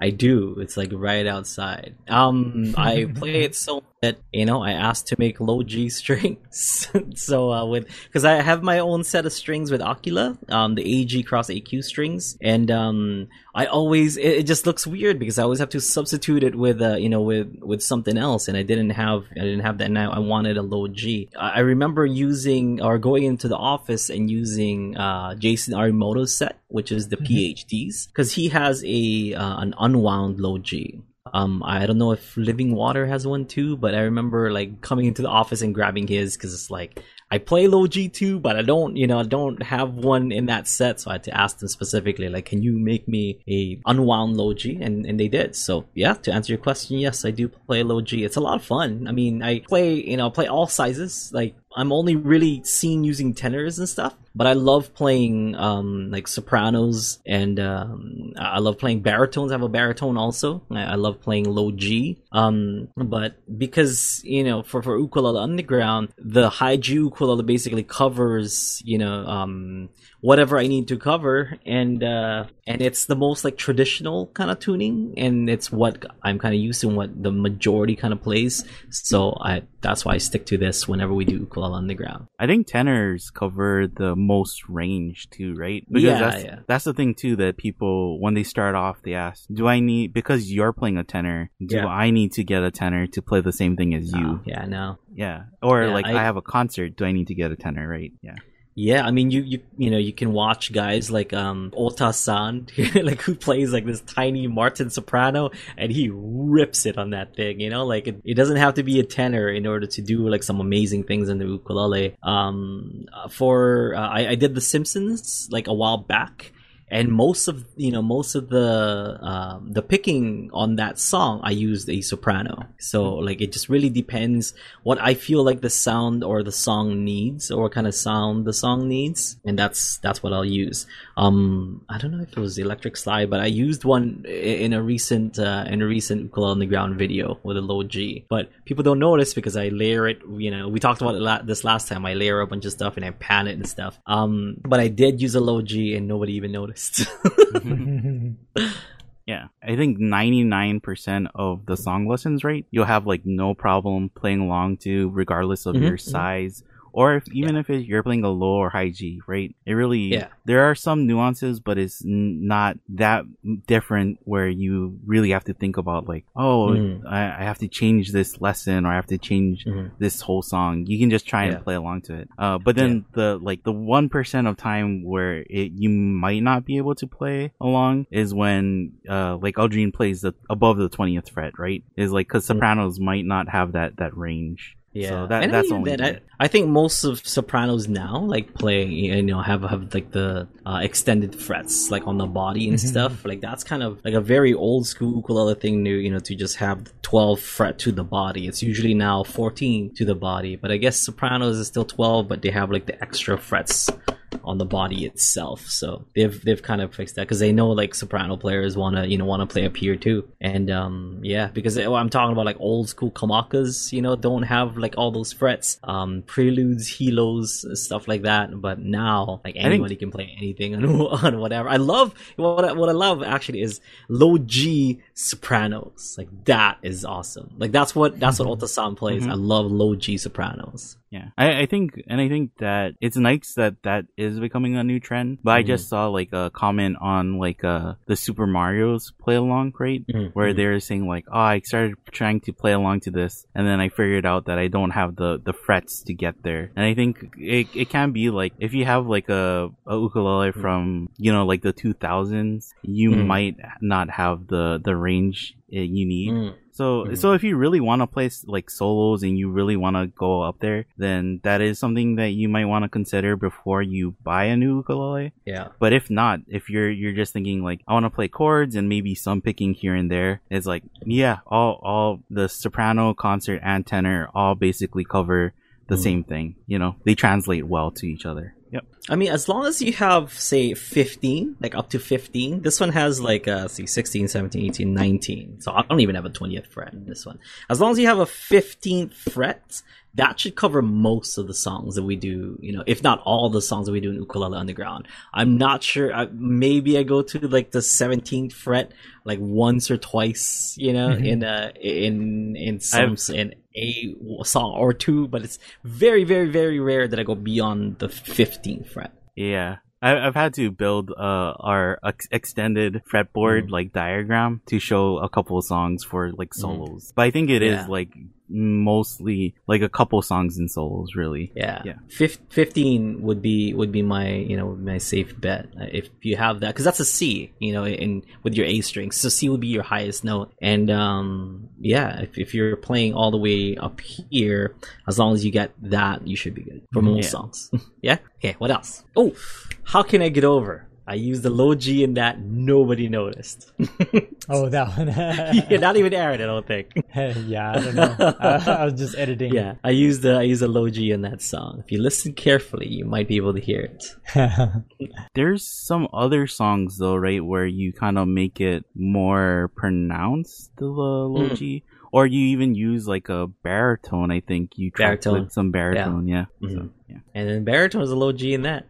I do. It's like right outside. Um, I [LAUGHS] play it so that you know I asked to make low G strings. [LAUGHS] so uh, with because I have my own set of strings with Aquila, um, the AG cross AQ strings, and um, I always it, it just looks weird because I always have to substitute it with uh, you know with with something else, and I didn't have I didn't have that. Now I wanted a low G. I I remember using or going into the office and using uh, Jason Arimoto's set, which is the PhDs, because he has a uh, an unwound low G. Um, I don't know if Living Water has one too, but I remember like coming into the office and grabbing his because it's like I play low G too, but I don't, you know, I don't have one in that set, so I had to ask them specifically, like, can you make me a unwound low G? And and they did. So yeah, to answer your question, yes, I do play low G. It's a lot of fun. I mean, I play, you know, play all sizes. Like I'm only really seen using tenors and stuff, but I love playing um like sopranos and um I love playing baritones. I have a baritone also. I, I love playing low G. Um, but because you know, for for ukulele underground, the high G ukulele basically covers you know um whatever I need to cover, and uh, and it's the most like traditional kind of tuning, and it's what I'm kind of used to, and what the majority kind of plays. So I that's why I stick to this whenever we do ukulele underground. I think tenors cover the most range too, right? Yeah, that's, yeah. that's the thing too that people when they start off they ask, "Do I need because you're playing a tenor? Do Yeah. I need to get a tenor to play the same thing as you?" Yeah, no. Yeah, or Yeah, like I- I, have a concert. Do I need to get a tenor? Right? Yeah. Yeah, I mean, you you you know, you can watch guys like um Ohta-San, [LAUGHS] like who plays like this tiny Martin soprano, and he rips it on that thing. You know, like it, it doesn't have to be a tenor in order to do like some amazing things in the ukulele. Um, uh, for uh, I, I did The Simpsons like a while back. And most of you know most of the um, the picking on that song I used a soprano. So like it just really depends what I feel like the sound or the song needs or what kind of sound the song needs, and that's that's what I'll use. Um, I don't know if it was the Electric Slide, but I used one in a recent uh, in a recent Ukulele Underground video with a low G. But people don't notice because I layer it. You know, we talked about it this last time. I layer a bunch of stuff and I pan it and stuff. Um, but I did use a low G and nobody even noticed. [LAUGHS] Yeah, I think 99% of the song lessons, right? You'll have like no problem playing along to regardless of mm-hmm, your mm-hmm. Or if, even yeah. if it, you're playing a low or high G, right? It really, yeah. there are some nuances, but it's not that different where you really have to think about like, oh, mm. I, I, have to change this lesson or I have to change mm. this whole song. You can just try and play along to it. Uh, but then yeah. the, like the 1% of time where it, you might not be able to play along is when, uh, like Aldrine plays the, above the 20th fret, right? Is like, cause mm. sopranos mm. might not have that, that range. Yeah, so that, that's only. That, I, I, think most of sopranos now like play, you know, have have like the uh, extended frets like on the body and mm-hmm. stuff. Like that's kind of like a very old school ukulele thing. New, you know, to just have twelve fret to the body. It's usually now fourteen to the body, but I guess sopranos is still twelve, but they have like the extra frets on the body itself. So they've they've kind of fixed that because they know like soprano players want to you know want to play up here too. And um yeah, because I'm talking about like old school kamakas, you know, don't have like all those frets, um preludes, helos, stuff like that. But now like anybody think... can play anything [LAUGHS] on, on whatever. I love what I, what I love actually is low G sopranos. Like that is awesome. Like that's what that's what Ohta-San plays. Mm-hmm. I love low G sopranos. Yeah, I, I think, and I think that it's nice that that is becoming a new trend. But mm-hmm. I just mm-hmm. saw like a comment on like uh the Super Mario's play along, right? Mm-hmm. Where mm-hmm. they're saying like, oh, I started trying to play along to this, and then I figured out that I don't have the the frets to get there. And I think it it can be like if you have like a, a ukulele mm-hmm. from you know like the 2000s, you mm. might not have the the range you need. Mm. So, mm-hmm. so if you really want to play like solos and you really want to go up there, then that is something that you might want to consider before you buy a new ukulele. Yeah. But if not, if you're you're just thinking like I want to play chords and maybe some picking here and there, it's like yeah, all all the soprano, concert, and tenor all basically cover the mm. same thing. You know, they translate well to each other. Yep. I mean, as long as you have, say, 15, like up to 15, this one has like, uh, see, 16, 17, 18, 19. So I don't even have a 20th fret in this one. As long as you have a 15th fret, that should cover most of the songs that we do, you know, if not all the songs that we do in Ukulele Underground. I'm not sure. I, maybe I go to like the 17th fret like once or twice, you know, mm-hmm. in, uh, in, in some, I've... in a song or two, but it's very, very, very rare that I go beyond the 15th fret. Yeah. I've had to build uh, our ex- extended fretboard mm. like diagram to show a couple of songs for like mm. solos. Mm. But I think it yeah. is like mostly like a couple songs and solos really. Yeah. Yeah. Fif- 15 would be would be my you know my safe bet uh, if you have that because that's a c you know and with your a strings. So c would be your highest note. And um yeah if, if you're playing all the way up here as long as you get that you should be good for most yeah. songs. [LAUGHS] Yeah? Okay what else? Oh how can i get over I used the low G in that. Nobody noticed. [LAUGHS] oh, that one. [LAUGHS] yeah, not even Aaron, I don't think. [LAUGHS] yeah, I don't know. I, I, was just editing. Yeah, I used the I used a low G in that song. If you listen carefully, you might be able to hear it. There's some other songs though, right, where you kind of make it more pronounced the low mm. G or you even use like a baritone. I think you baritone some baritone, yeah. yeah. Mm-hmm. So, yeah. And then baritone is a low G in that.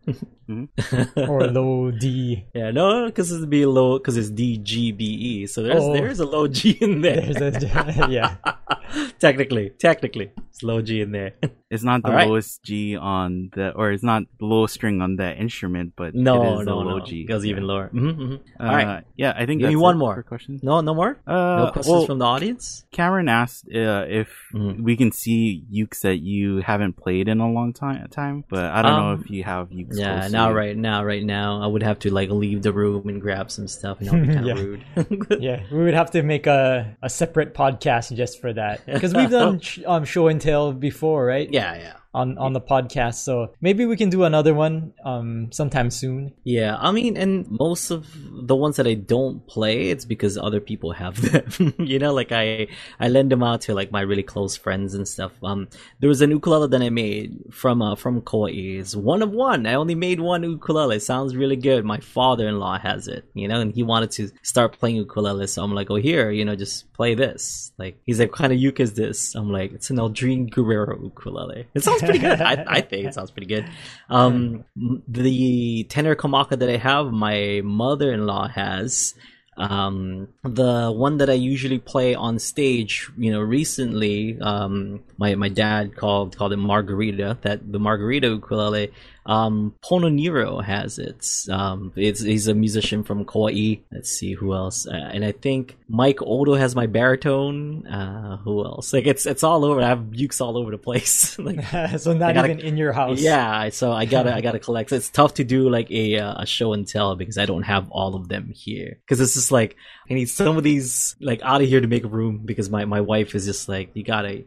Mm-hmm. or low D. Yeah, no, because it's be low because it's D G B E. So there's oh. there's a low G in there. There's a, [LAUGHS] yeah. [LAUGHS] technically, technically, it's low G in there. [LAUGHS] It's not the right. lowest G on the, or it's not the lowest string on that instrument, but no, no, low no. G. It goes yeah. even lower. Mm-hmm, mm-hmm. Uh, All right. Yeah, I think. Give me one more. Questions? No, no more. Uh, no questions well, from the audience. Cameron asked uh, if mm-hmm. we can see ukes that you haven't played in a long time. Time, but I don't um, know if you have ukes. Yeah, now right now, right now, I would have to like leave the room and grab some stuff, and that would be [LAUGHS] kind of rude. [LAUGHS] yeah, we would have to make a a separate podcast just for that. Because we've [LAUGHS] done sh- um show and tell before, right? Yeah, yeah on on the podcast. So maybe we can do another one um sometime soon. Yeah, I mean, and most of the ones that I don't play, it's because other people have [LAUGHS] them. you know, like I I lend them out to like my really close friends and stuff. Um, there was an ukulele that I made from uh from Kauai. It's one of one. I only made one ukulele. It sounds really good. My father-in-law has it, you know, and he wanted to start playing ukulele. So I'm like, oh here, you know, just play this. Like he's like, what kind of uke is this? I'm like, it's an Aldrine Guerrero ukulele. It sounds pretty good. [LAUGHS] I, I think it sounds pretty good. Um, the tenor kamaka that I have, my mother-in-law has. Um, the one that I usually play on stage, you know, recently, um, my, my dad called, called it Margarita, that the Margarita ukulele, um, Pono Nero has it. Um, it's, he's a musician from Kauai. Let's see who else. Uh, and I think Mike Odo has my baritone. Uh, who else? Like it's, it's all over. I have ukes all over the place. [LAUGHS] like, [LAUGHS] so not gotta, even in your house. Yeah. So I gotta, I [LAUGHS] gotta collect. It's tough to do like a, uh, a show and tell because I don't have all of them here. Cause it's just like, I need some of these like out of here to make room because my, my wife is just like, you gotta,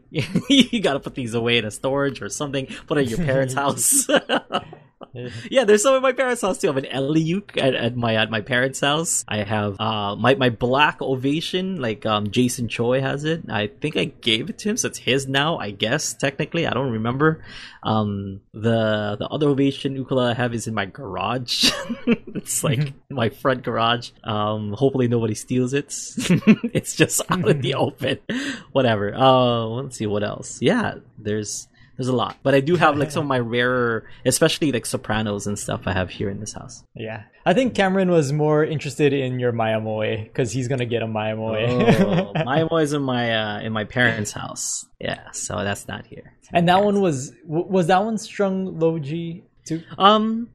you gotta put these away in a storage or something, put it in your parents' house. [LAUGHS] yeah, there's some at my parents' house too. I have an Ellie uke at, at, my at my parents' house. I have uh my my black ovation, like um Jason Choi has it. I think I gave it to him, so it's his now. I guess technically, I don't remember. Um, the the other ovation ukulele I have is in my garage. [LAUGHS] it's like mm-hmm. my front garage. Um, hopefully nobody steals it. [LAUGHS] it's just out in the open. Whatever. Uh, let's see what else. Yeah, there's there's a lot, but I do have like some of [LAUGHS] my rarer, especially like sopranos and stuff I have here in this house. Yeah, I think Cameron was more interested in your Mya-Moe because he's gonna get a Mya-Moe. oh, [LAUGHS] Mya-Moe is in my uh, in my parents' house. Yeah, so that's not here. And that one was was that one strung low G too? Um,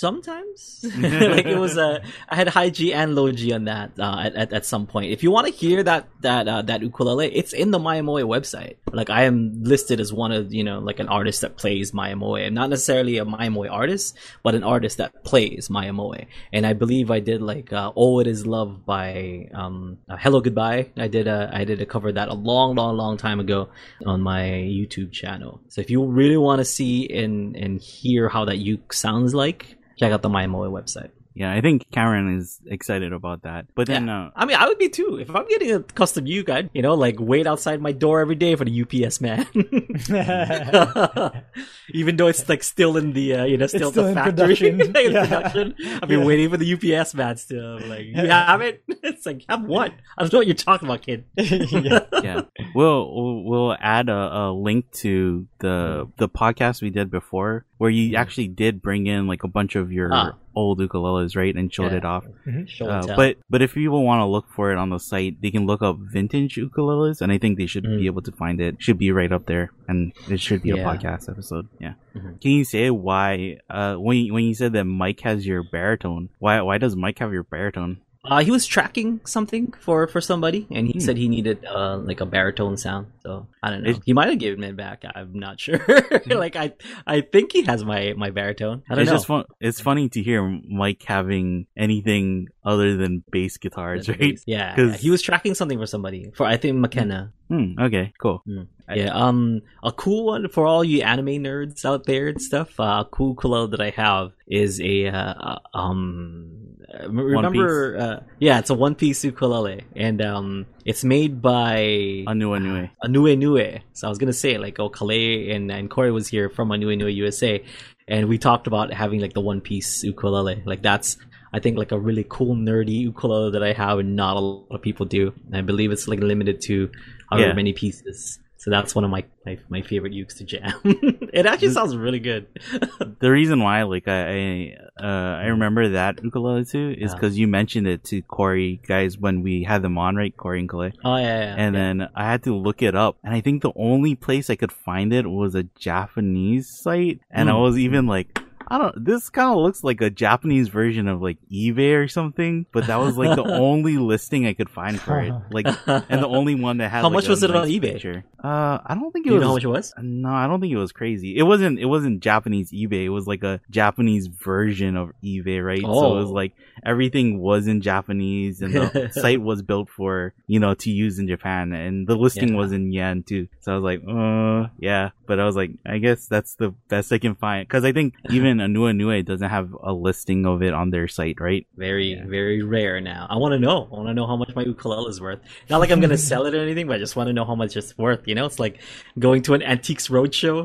sometimes [LAUGHS] [LAUGHS] like it was a I had high G and low G on that uh, at, at, at some point. If you want to hear that that uh, that ukulele, it's in the Mya-Moe website. Like I am listed as one of you know like an artist that plays Mya-Moe, and not necessarily a Mya-Moe artist, but an artist that plays Mya-Moe. And I believe I did like uh, "Oh It Is Love" by um, uh, Hellogoodbye. I did a I did a cover that a long long long time ago on my YouTube channel. So if you really want to see and and hear how that uke sounds like, check out the Mya-Moe website. Yeah, I think Karen is excited about that. But then, yeah. uh, I mean, I would be too. If I'm getting a custom uke, I'd, you know, like wait outside my door every day for the UPS man. [LAUGHS] [LAUGHS] Even though it's like still in the, uh, you know, still, still the factory. Production. [LAUGHS] yeah. production. I've been yeah. waiting for the UPS man still. Like, you have it? It's like, have what? I don't know what you're talking about, kid. yeah. yeah. We'll, we'll add a, a link to the, the podcast we did before where you actually did bring in like a bunch of your ah. Old ukuleles, right, and showed yeah. it off. Mm-hmm. Uh, but but if people want to look for it on the site, they can look up vintage ukuleles, and I think they should mm. be able to find it. Should be right up there, and it should be yeah. a podcast episode. Yeah. Mm-hmm. Can you say why? Uh, when you, when you said that Mike has your baritone, why why does Mike have your baritone? Uh, he was tracking something for, for somebody, and he hmm. said he needed uh, like a baritone sound. So I don't know. It, he might have given it back. I'm not sure. [LAUGHS] Like I I think he has my my baritone. I don't it's know. Just fun, it's funny to hear Mike having anything other than bass guitars, right? Bass. Yeah, yeah, he was tracking something for somebody for I think McKenna. Hmm, okay, cool. Mm. Yeah, um, a cool one for all you anime nerds out there and stuff. Uh, a cool ukulele that I have is a uh, uh um. Remember, uh, yeah, it's a one piece ukulele, and um, it's made by Anuenue. [SIGHS] Anuenue. So I was gonna say like, oh, Calais and and Corey was here from Anuenue USA, and we talked about having like the one piece ukulele. Like that's I think like a really cool nerdy ukulele that I have and not a lot of people do. And I believe it's like limited to however yeah. many pieces. So that's one of my my, my favorite ukes to jam. [LAUGHS] it actually sounds really good. [LAUGHS] the reason why, like I I, uh, I remember that ukulele too, is because yeah. you mentioned it to Corey guys when we had them on, right? Corey and Calais. Oh yeah, yeah And yeah. then I had to look it up, and I think the only place I could find it was a Japanese site, and mm. I was even like I don't. This kind of looks like a Japanese version of like eBay or something, but that was like the [LAUGHS] only listing I could find for it. Like, and the only one that had. How like, much was nice it on eBay? Picture. Uh, I don't think it you was. know how much it was? No, I don't think it was crazy. It wasn't. It wasn't Japanese eBay. It was like a Japanese version of eBay, right? Oh. So it was like everything was in Japanese, and the [LAUGHS] site was built for you know to use in Japan, and the listing Yeah. was in yen too. So I was like, uh, yeah. But I was like, I guess that's the best I can find because I think [LAUGHS] even Anuenue doesn't have a listing of it on their site, right? Very, Yeah. very rare now. I want to know. I want to know how much my ukulele is worth. Not like I'm gonna sell it or anything, but I just want to know how much it's worth. You know, it's like going to an antiques roadshow.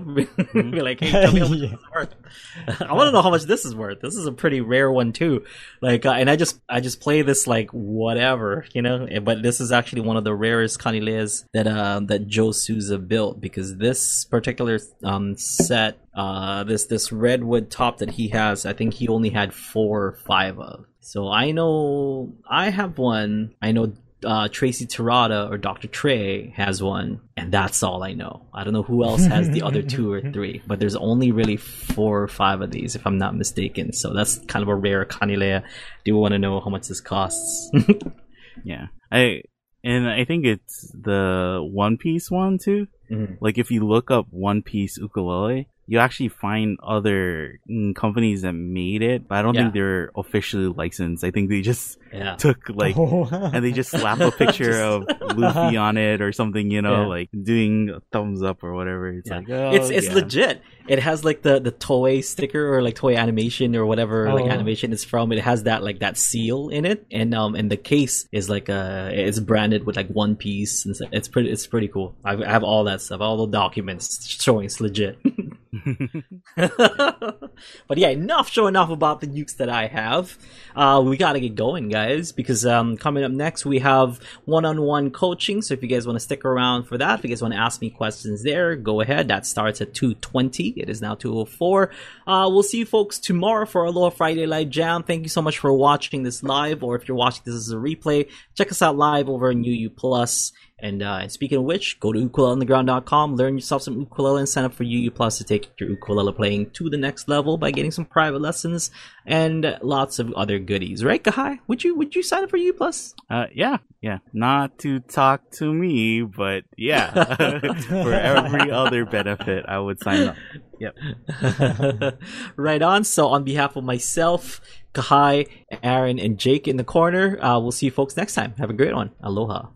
[LAUGHS] Be like, hey, tell me how much [LAUGHS] Yeah. this is worth. I want to know how much this is worth. This is a pretty rare one too. Like, uh, and I just, I just play this like whatever, you know. Eh, But this is actually one of the rarest kaniles that uh that Joe Souza built because this particular um set, uh, this this redwood top that he has, I think he only had four or five of. So I know I have one. I know uh, Tracy Tirada or Dr. Trey has one, and that's all I know. I don't know who else has the other two or [LAUGHS] three, but there's only really four or five of these, if I'm not mistaken. So that's kind of a rare kanilea. Do you want to know how much this costs? [LAUGHS] Yeah. I and I think it's the One Piece one too. Mhm. Like if you look up One Piece ukulele, you actually find other mm, companies that made it, but I don't Yeah. think they're officially licensed. I think they just Yeah. took like [LAUGHS] Oh. and they just slap a picture [LAUGHS] Just- of Luffy [LAUGHS] on it or something, you know, Yeah. like doing a thumbs up or whatever. It's Yeah. like oh, it's it's yeah. legit. It has like the the Toei sticker or like Toei Animation or whatever like Oh. animation it's from. It has that like that seal in it, and um and the case is like uh it's branded with like One Piece and. It's pretty it's pretty cool. I I have all that stuff, all the documents showing it's legit. [LAUGHS] [LAUGHS] but yeah, enough showing off about the nukes that I have. Uh, we gotta get going, guys, because um, coming up next we have one-on-one coaching. So if you guys want to stick around for that, if you guys want to ask me questions there, go ahead. That starts at two twenty. It is now two o four. Uh, we'll see you folks tomorrow for Aloha Friday Live Jam. Thank you so much for watching this live, or if you're watching this as a replay, check us out live over on UU Plus. And uh, speaking of which, go to ukuleleunderground.com, learn yourself some ukulele, and sign up for UU Plus to take your ukulele playing to the next level by getting some private lessons and lots of other goodies. Right, Kahai? Would you would you sign up for UU Plus? Uh, yeah, yeah. Not to talk to me, but yeah, [LAUGHS] for every other benefit, I would sign up. Yep. [LAUGHS] right on. So on behalf of myself, Kahai, Aaron, and Jake in the corner, uh, we'll see you folks next time. Have a great one. Aloha.